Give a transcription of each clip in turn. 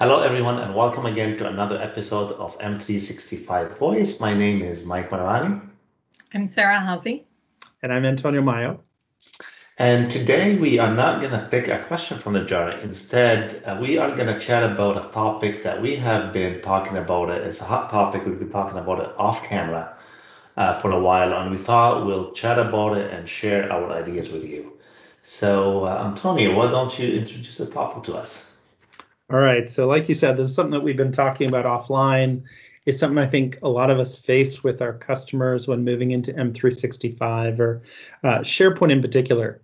Hello, everyone, and welcome again to another episode of M365 Voice. My name is Mike Maadarani. I'm Sarah Haase. And I'm Antonio Maio. And today we are not going to pick a question from the journal. Instead, uh, we are going to chat about a topic that we have been talking about. It's a hot topic. We've been talking about it off camera uh, for a while, and we thought we'll chat about it and share our ideas with you. So, uh, Antonio, why don't you introduce the topic to us? All right. So, like you said, this is something that we've been talking about offline. It's something I think a lot of us face with our customers when moving into M365 or uh, SharePoint in particular.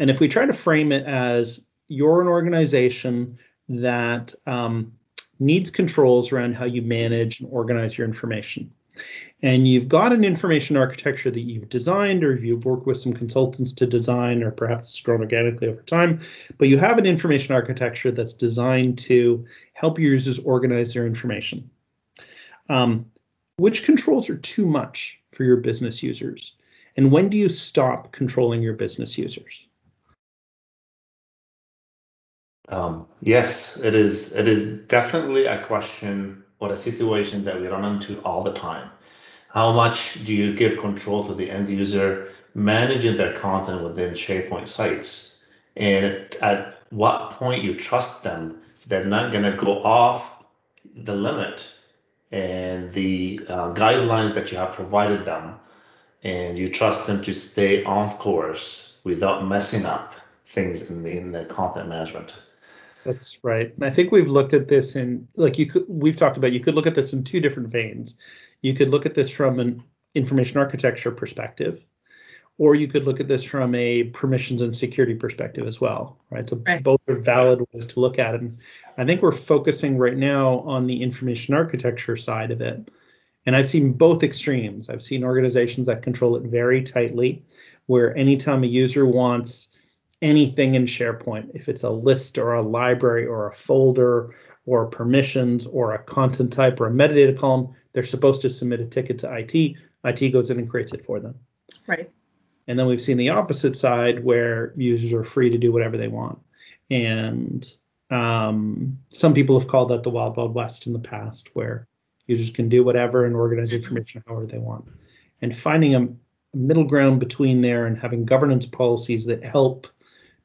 And if we try to frame it as you're an organization that um, needs controls around how you manage and organize your information, and you've got an information architecture that you've designed or you've worked with some consultants to design or perhaps it's grown organically over time, but you have an information architecture that's designed to help users organize their information. Um, which controls are too much for your business users? And when do you stop controlling your business users? Um, yes, it is. It is definitely a question or a situation that we run into all the time. How much do you give control to the end user managing their content within SharePoint sites? And at what point you trust them, they're not going to go off the limit and the uh, guidelines that you have provided them, and you trust them to stay on course without messing up things in the, in the content management. That's right. And I think we've looked at this in like you could we've talked about you could look at this in two different veins. You could look at this from an information architecture perspective, or you could look at this from a permissions and security perspective as well, right? So right. both are valid ways to look at it. And I think we're focusing right now on the information architecture side of it. And I've seen both extremes. I've seen organizations that control it very tightly, where anytime a user wants anything in SharePoint, if it's a list or a library or a folder or permissions or a content type or a metadata column, they're supposed to submit a ticket to IT. IT goes in and creates it for them. Right. And then we've seen the opposite side where users are free to do whatever they want. And um, some people have called that the wild, wild west in the past, where users can do whatever and organize information however they want. And finding a middle ground between there and having governance policies that help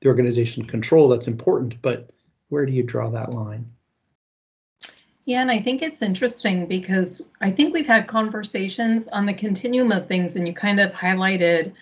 the organization control that's important, but where do you draw that line? Yeah, and I think it's interesting because I think we've had conversations on the continuum of things, and you kind of highlighted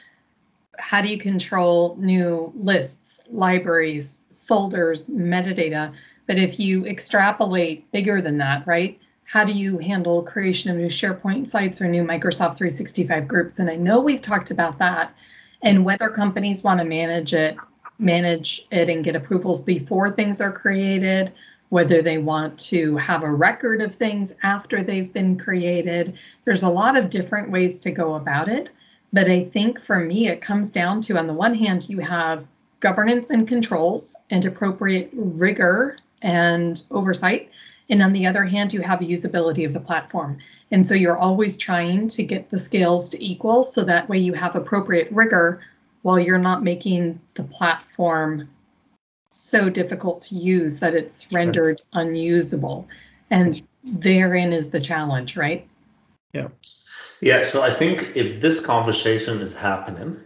how do you control new lists, libraries, folders, metadata. But if you extrapolate bigger than that, right? How do you handle creation of new SharePoint sites or new Microsoft 365 groups? And I know we've talked about that and whether companies want to manage it manage it and get approvals before things are created, whether they want to have a record of things after they've been created. There's a lot of different ways to go about it. But I think for me, it comes down to on the one hand, you have governance and controls and appropriate rigor and oversight. And on the other hand, you have usability of the platform. And so you're always trying to get the scales to equal so that way you have appropriate rigor while you're not making the platform so difficult to use that it's rendered unusable. And therein is the challenge, right? Yeah. Yeah. So I think if this conversation is happening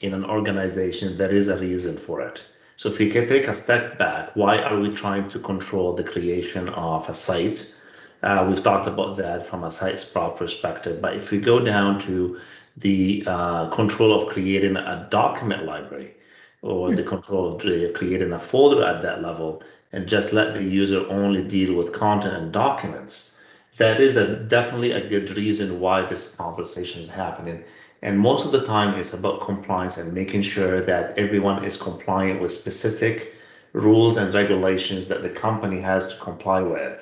in an organization, there is a reason for it. So if we can take a step back, why are we trying to control the creation of a site? Uh, we've talked about that from a site sprawl perspective, but if we go down to the uh, control of creating a document library or the control of creating a folder at that level and just let the user only deal with content and documents. That is a definitely a good reason why this conversation is happening. And most of the time it's about compliance and making sure that everyone is compliant with specific rules and regulations that the company has to comply with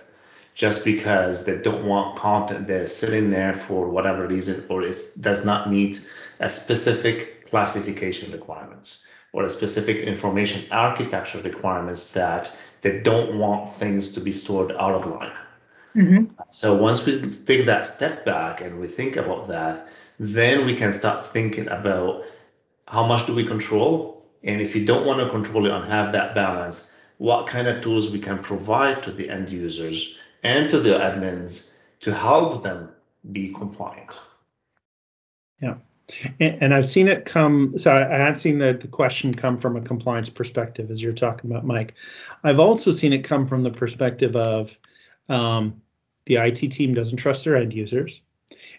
just because they don't want content there sitting there for whatever reason or it does not meet a specific classification requirements or a specific information architecture requirements that they don't want things to be stored out of line. Mm-hmm. So once we take that step back and we think about that, then we can start thinking about how much do we control? And if you don't want to control it and have that balance, what kind of tools we can provide to the end users and to the admins to help them be compliant. Yeah. And, I've seen it come. So I, have seen the, the question come from a compliance perspective, as you're talking about, Mike. I've also seen it come from the perspective of um, the IT team doesn't trust their end users.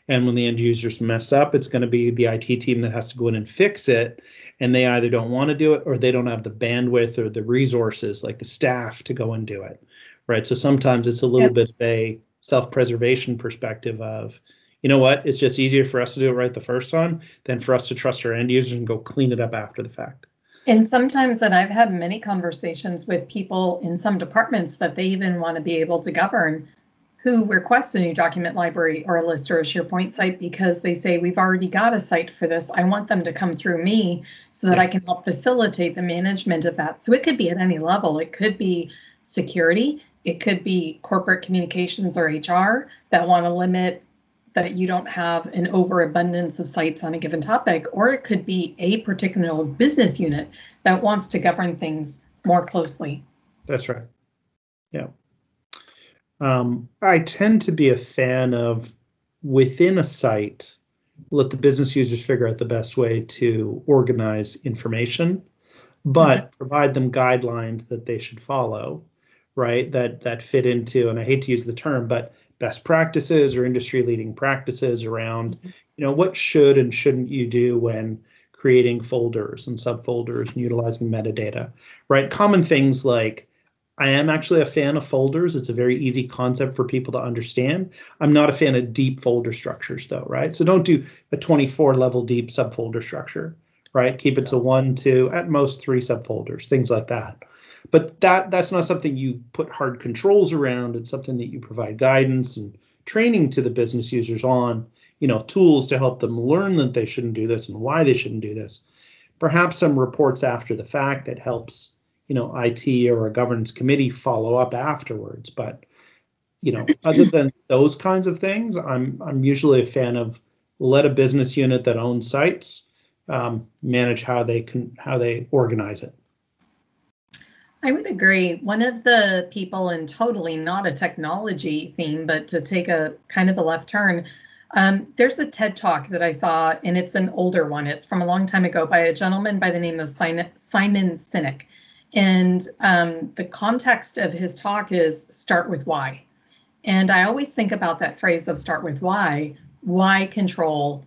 And when the end users mess up, it's going to be the IT team that has to go in and fix it. And they either don't want to do it or they don't have the bandwidth or the resources, like the staff, to go and do it. Right. So sometimes it's a little bit of a self preservation perspective of, you know what, it's just easier for us to do it right the first time than for us to trust our end users and go clean it up after the fact. And sometimes, and I've had many conversations with people in some departments that they even want to be able to govern who requests a new document library or a list or a SharePoint site because they say, We've already got a site for this. I want them to come through me so that I can help facilitate the management of that. So it could be at any level, it could be security, it could be corporate communications or HR that want to limit that you don't have an overabundance of sites on a given topic, or it could be a particular business unit that wants to govern things more closely. That's right. Yeah. Um, I tend to be a fan of within a site, let the business users figure out the best way to organize information, but mm-hmm. provide them guidelines that they should follow, right? That that fit into, and I hate to use the term, but best practices or industry leading practices around, mm-hmm. you know, what should and shouldn't you do when creating folders and subfolders and utilizing metadata, right? Common things like I am actually a fan of folders. It's a very easy concept for people to understand. I'm not a fan of deep folder structures though, right? So don't do a 24 level deep subfolder structure, right? Keep it to one, two, at most three subfolders, things like that. But that that's not something you put hard controls around. It's something that you provide guidance and training to the business users on, you know, tools to help them learn that they shouldn't do this and why they shouldn't do this. Perhaps some reports after the fact that helps you know, IT or a governance committee follow up afterwards. But you know, other than those kinds of things, I'm I'm usually a fan of let a business unit that owns sites um, manage how they can how they organize it. I would agree. One of the people, and totally not a technology theme, but to take a kind of a left turn, um, there's a TED talk that I saw, and it's an older one. It's from a long time ago by a gentleman by the name of Simon Sinek. And um, the context of his talk is start with why. And I always think about that phrase of start with why. Why control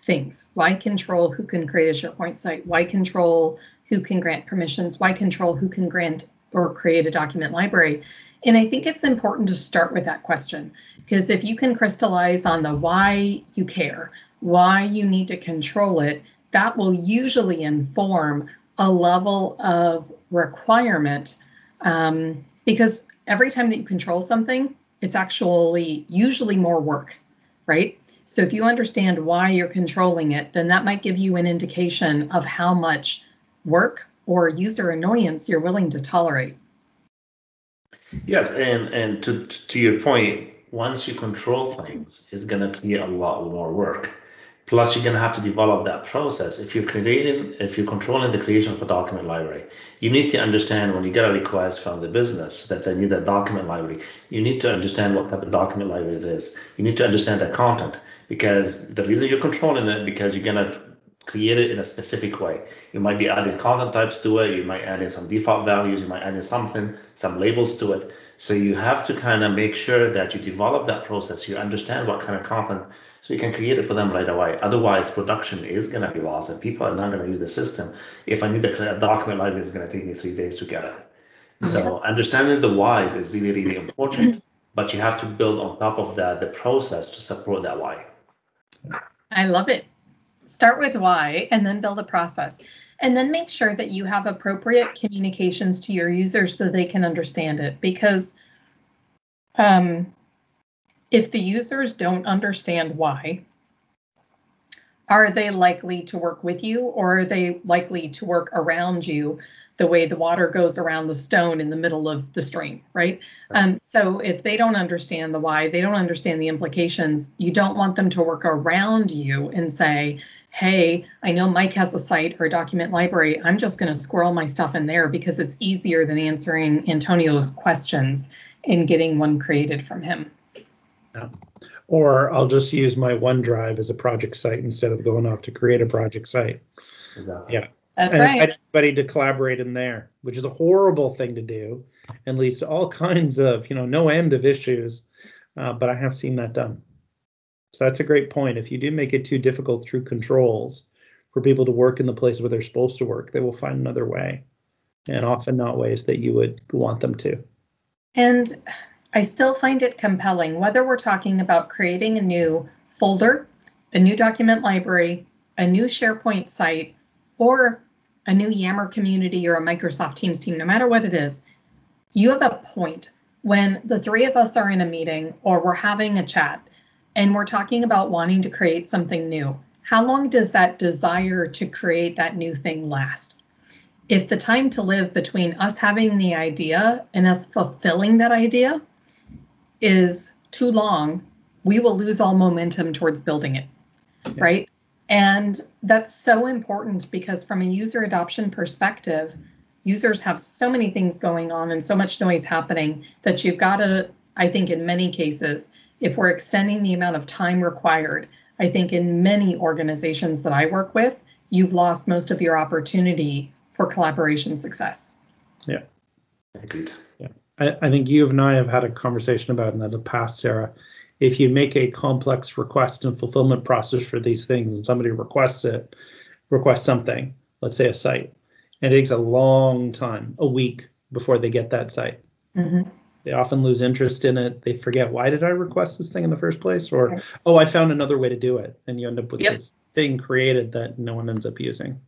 things? Why control who can create a SharePoint site? Why control who can grant permissions? Why control who can grant or create a document library? And I think it's important to start with that question because if you can crystallize on the why you care, why you need to control it, that will usually inform a level of requirement um, because every time that you control something, it's actually usually more work, right? So if you understand why you're controlling it, then that might give you an indication of how much work or user annoyance you're willing to tolerate. Yes, and and to to your point, once you control things, it's going to create a lot more work. Plus, you're going to have to develop that process. If you're creating, if you're controlling the creation of a document library, you need to understand when you get a request from the business that they need a document library, you need to understand what type of document library it is. You need to understand the content because the reason you're controlling it because you're going to create it in a specific way. You might be adding content types to it. You might add in some default values. You might add in something, some labels to it. So you have to kind of make sure that you develop that process. You understand what kind of content so you can create it for them right away. Otherwise, production is going to be lost and people are not going to use the system. If I need a document library, it's going to take me three days to get it. So understanding the whys is really, really important, but you have to build on top of that the process to support that why. I love it. Start with why and then build a process. And then make sure that you have appropriate communications to your users so they can understand it because um, if the users don't understand why, are they likely to work with you or are they likely to work around you the way the water goes around the stone in the middle of the stream, right? Um, so if they don't understand the why, they don't understand the implications, you don't want them to work around you and say, hey, I know Mike has a site or a document library. I'm just going to squirrel my stuff in there because it's easier than answering Antonio's questions and getting one created from him. Yeah. Or I'll just use my OneDrive as a project site instead of going off to create a project site. Exactly. Yeah. That's and right. Everybody to collaborate in there, which is a horrible thing to do, and leads to all kinds of, you know, no end of issues. Uh, but I have seen that done. So that's a great point. If you do make it too difficult through controls for people to work in the place where they're supposed to work, they will find another way, and often not ways that you would want them to. And I still find it compelling, whether we're talking about creating a new folder, a new document library, a new SharePoint site, or a new Yammer community or a Microsoft Teams team, no matter what it is, you have a point when the three of us are in a meeting or we're having a chat and we're talking about wanting to create something new. How long does that desire to create that new thing last? If the time to live between us having the idea and us fulfilling that idea is too long, we will lose all momentum towards building it, yeah. right? And that's so important because from a user adoption perspective, users have so many things going on and so much noise happening that you've got to, I think in many cases, if we're extending the amount of time required, I think in many organizations that I work with, you've lost most of your opportunity for collaboration success. Yeah. Agreed. I, I think you and I have had a conversation about it in the past, Sarah if you make a complex request and fulfillment process for these things and somebody requests it, requests something, let's say a site, and it takes a long time, a week before they get that site. Mm-hmm. They often lose interest in it. They forget, why did I request this thing in the first place? Or, right. oh, I found another way to do it. And you end up with yep. this thing created that no one ends up using.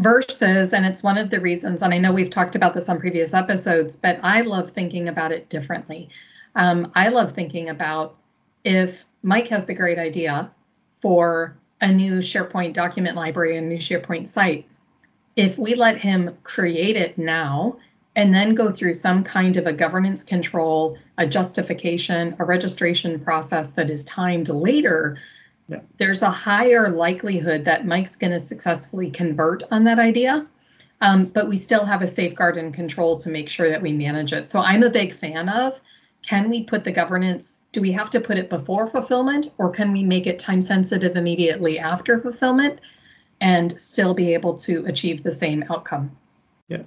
Versus, and it's one of the reasons, and I know we've talked about this on previous episodes, but I love thinking about it differently. Um, I love thinking about if Mike has a great idea for a new SharePoint document library, a new SharePoint site, if we let him create it now and then go through some kind of a governance control, a justification, a registration process that is timed later, yeah. there's a higher likelihood that Mike's going to successfully convert on that idea. Um, but we still have a safeguard and control to make sure that we manage it. So I'm a big fan of can we put the governance, do we have to put it before fulfillment or can we make it time sensitive immediately after fulfillment and still be able to achieve the same outcome? Yeah.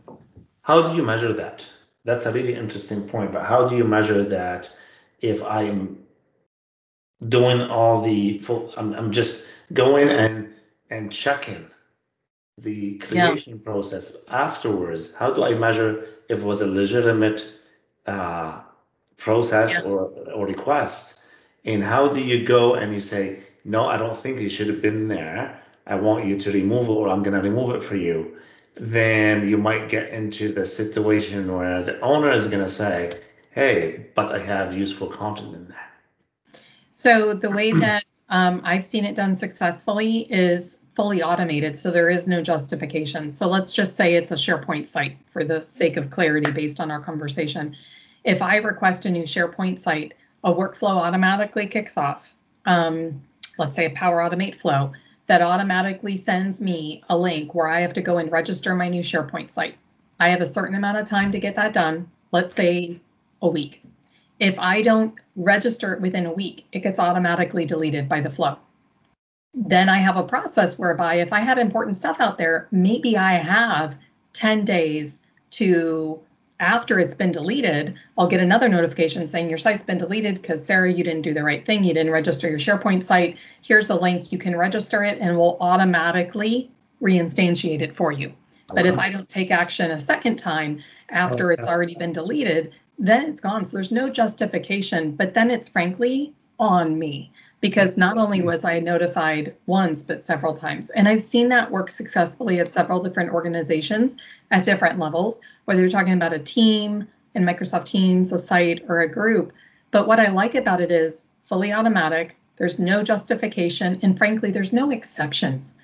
How do you measure that? That's a really interesting point, but how do you measure that if I'm doing all the full, I'm, I'm just going and and checking the creation yeah. process afterwards. How do I measure if it was a legitimate uh, process yeah. or, or request. And how do you go and you say, no, I don't think it should have been there. I want you to remove it or I'm going to remove it for you. Then you might get into the situation where the owner is going to say, hey, but I have useful content in there. So the way that um, I've seen it done successfully is fully automated, so there is no justification. So let's just say it's a SharePoint site for the sake of clarity based on our conversation. If I request a new SharePoint site, a workflow automatically kicks off. Um, let's say a Power Automate flow that automatically sends me a link where I have to go and register my new SharePoint site. I have a certain amount of time to get that done, let's say a week. If I don't register it within a week, it gets automatically deleted by the flow. Then I have a process whereby if I had important stuff out there, maybe I have 10 days to after it's been deleted, I'll get another notification saying your site's been deleted because Sarah, you didn't do the right thing. You didn't register your SharePoint site. Here's a link. You can register it and we'll automatically reinstantiate it for you. But if I don't take action a second time after it's already been deleted, then it's gone. So there's no justification, but then it's frankly on me because not only was I notified once, but several times. And I've seen that work successfully at several different organizations at different levels, whether you're talking about a team in Microsoft Teams, a site, or a group. But what I like about it is fully automatic, there's no justification, and frankly, there's no exceptions.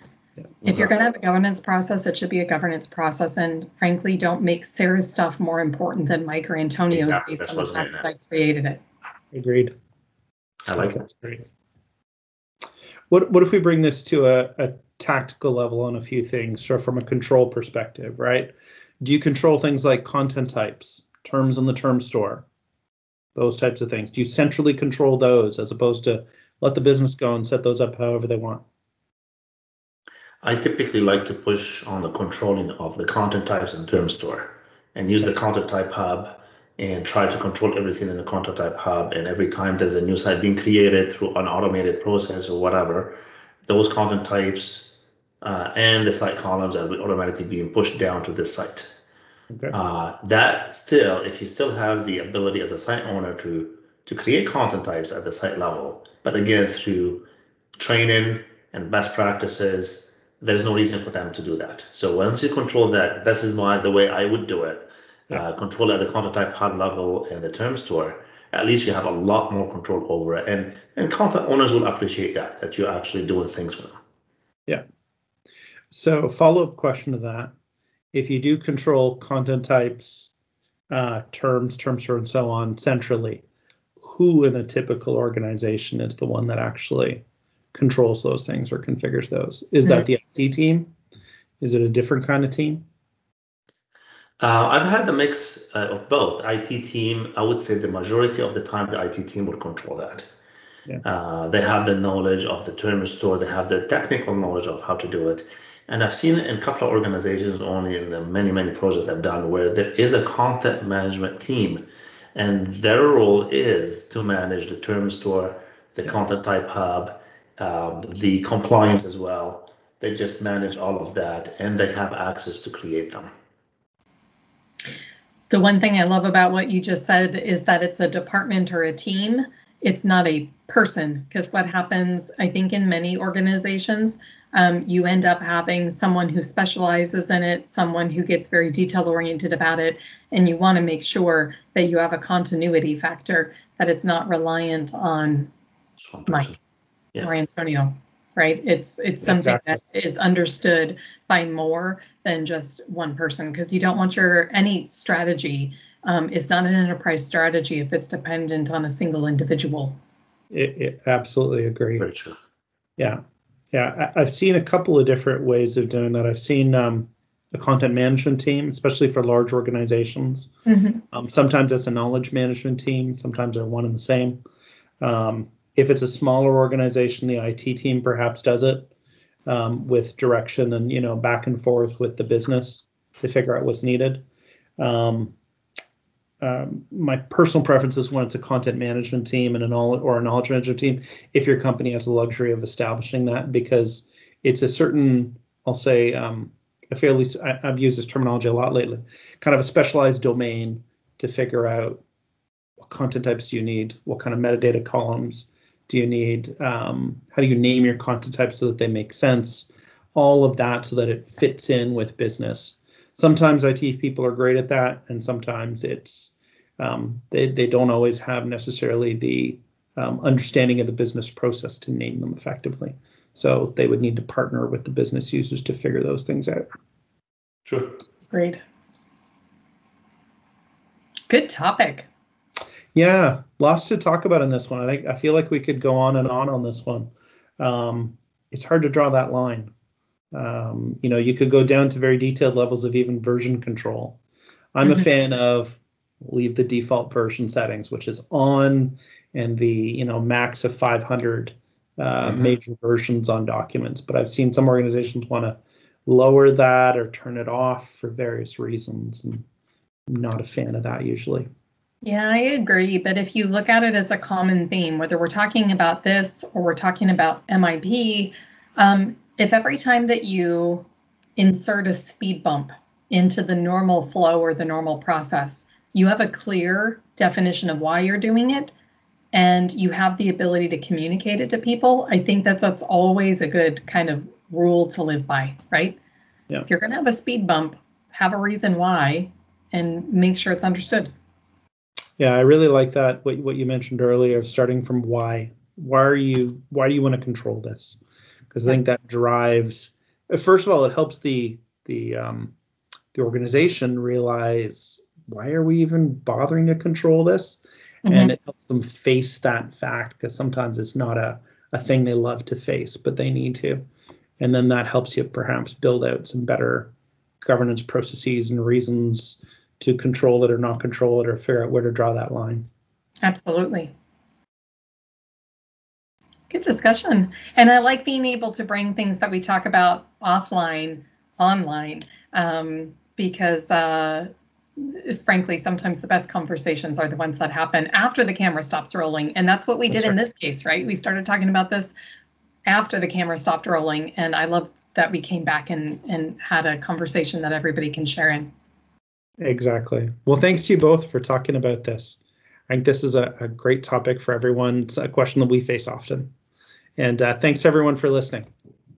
If you're going to have a governance process, it should be a governance process. And frankly, don't make Sarah's stuff more important than Mike or Antonio's Exactly, based that's on what the I was fact that getting I created it. Agreed. I like that. That's great. What what if we bring this to a, a tactical level on a few things? So from a control perspective, right? Do you control things like content types, terms in the term store, those types of things? Do you centrally control those as opposed to let the business go and set those up however they want? I typically like to push on the controlling of the content types in term store and use the content type hub and try to control everything in the content type hub. And every time there's a new site being created through an automated process or whatever, those content types uh, and the site columns are automatically being pushed down to this site. Okay. Uh, that still, if you still have the ability as a site owner to to create content types at the site level, but again through training and best practices, there's no reason for them to do that. So once you control that, this is my the way I would do it. Uh, control at the content type hub level and the term store. At least you have a lot more control over it, and and content owners will appreciate that that you're actually doing things for them. Yeah. So follow up question to that. If you do control content types, uh, terms, term store, and so on centrally, who in a typical organization is the one that actually controls those things or configures those? Is that the IT team? Is it a different kind of team? Uh, I've had the mix uh, of both. IT team, I would say the majority of the time, the IT team would control that. Yeah. Uh, they have the knowledge of the term store, they have the technical knowledge of how to do it. And I've seen it in a couple of organizations, only in the many, many projects I've done, where there is a content management team, and their role is to manage the term store, the content type hub, um, the compliance as well. They just manage all of that, and they have access to create them. The one thing I love about what you just said is that it's a department or a team. It's not a person, because what happens, I think, in many organizations, um, you end up having someone who specializes in it, someone who gets very detail oriented about it, and you want to make sure that you have a continuity factor, that it's not reliant on Mike. Person. Yeah. or Antonio, right? It's it's something that is understood by more than just one person because you don't want your any strategy um, is not an enterprise strategy if it's dependent on a single individual. It, it absolutely agree. Very true. Yeah, yeah. I, I've seen a couple of different ways of doing that. I've seen um, a content management team, especially for large organizations. Um, sometimes it's a knowledge management team. Sometimes they're one and the same. Um, if it's a smaller organization, the IT team perhaps does it um, with direction and you know back and forth with the business to figure out what's needed. Um, um, my personal preference is when it's a content management team and a knowledge or a knowledge management team. If your company has the luxury of establishing that, because it's a certain, I'll say, um, a fairly, I, I've used this terminology a lot lately, kind of a specialized domain to figure out what content types do you need, what kind of metadata columns do you need, um, how do you name your content types so that they make sense, all of that so that it fits in with business. Sometimes IT people are great at that, and sometimes it's um, they they don't always have necessarily the um, understanding of the business process to name them effectively. So they would need to partner with the business users to figure those things out. sure Great. Good topic. Yeah, lots to talk about in this one. I think I feel like we could go on and on on this one. Um, it's hard to draw that line. Um, you know, you could go down to very detailed levels of even version control. I'm a Mhm. fan of leave the default version settings, which is on, and the you know max of 500 uh, Mhm. major versions on documents. But I've seen some organizations want to lower that or turn it off for various reasons, and I'm not a fan of that usually. Yeah, I agree. But if you look at it as a common theme, whether we're talking about this or we're talking about MIP, um, if every time that you insert a speed bump into the normal flow or the normal process, you have a clear definition of why you're doing it and you have the ability to communicate it to people, I think that that's always a good kind of rule to live by, right? Yeah. If you're going to have a speed bump, have a reason why and make sure it's understood. Yeah, I really like that what what you mentioned earlier of starting from why. Why are you why do you want to control this? Because I think that drives first of all, it helps the the um, the organization realize why are we even bothering to control this, Mhm. and it helps them face that fact because sometimes it's not a a thing they love to face, but they need to, and then that helps you perhaps build out some better governance processes and reasons to control it or not control it or figure out where to draw that line. Absolutely. Good discussion. And I like being able to bring things that we talk about offline, online, um, because uh, frankly, sometimes the best conversations are the ones that happen after the camera stops rolling. And that's what we That's did in this case, right? We started talking about this after the camera stopped rolling. And I love that we came back and, and had a conversation that everybody can share in. Exactly. Well, thanks to you both for talking about this. I think this is a, a great topic for everyone. It's a question that we face often. And uh, thanks everyone for listening.